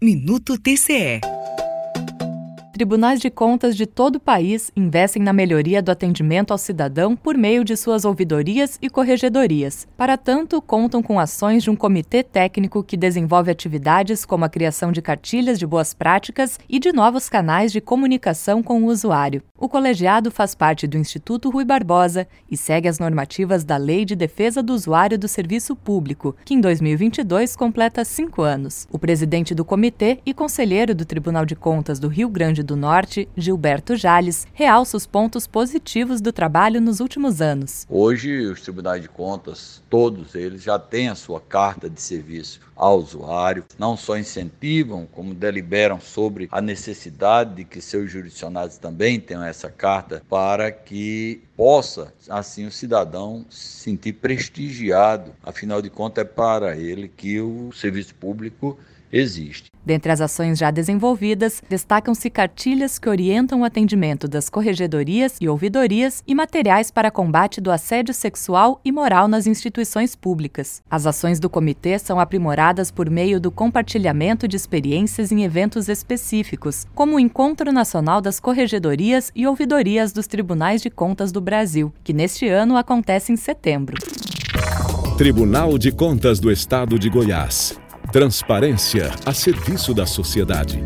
Minuto TCE. Tribunais de contas de todo o país investem na melhoria do atendimento ao cidadão por meio de suas ouvidorias e corregedorias. Para tanto, contam com ações de um comitê técnico que desenvolve atividades como a criação de cartilhas de boas práticas e de novos canais de comunicação com o usuário. O colegiado faz parte do Instituto Rui Barbosa e segue as normativas da Lei de Defesa do Usuário do Serviço Público, que em 2022 completa cinco anos. O presidente do comitê e conselheiro do Tribunal de Contas do Rio Grande do Norte, Gilberto Jales, realça os pontos positivos do trabalho nos últimos anos. Hoje, os tribunais de contas, todos eles, já têm a sua carta de serviço ao usuário, não só incentivam, como deliberam sobre a necessidade de que seus jurisdicionados também tenham essa carta para que possa, assim, o cidadão se sentir prestigiado. Afinal de contas, é para ele que o serviço público existe. Dentre as ações já desenvolvidas, destacam-se cartilhas que orientam o atendimento das corregedorias e ouvidorias e materiais para combate do assédio sexual e moral nas instituições públicas. As ações do comitê são aprimoradas por meio do compartilhamento de experiências em eventos específicos, como o Encontro Nacional das Corregedorias e Ouvidorias dos Tribunais de Contas do Brasil, que neste ano acontece em setembro. Tribunal de Contas do Estado de Goiás. Transparência a serviço da sociedade.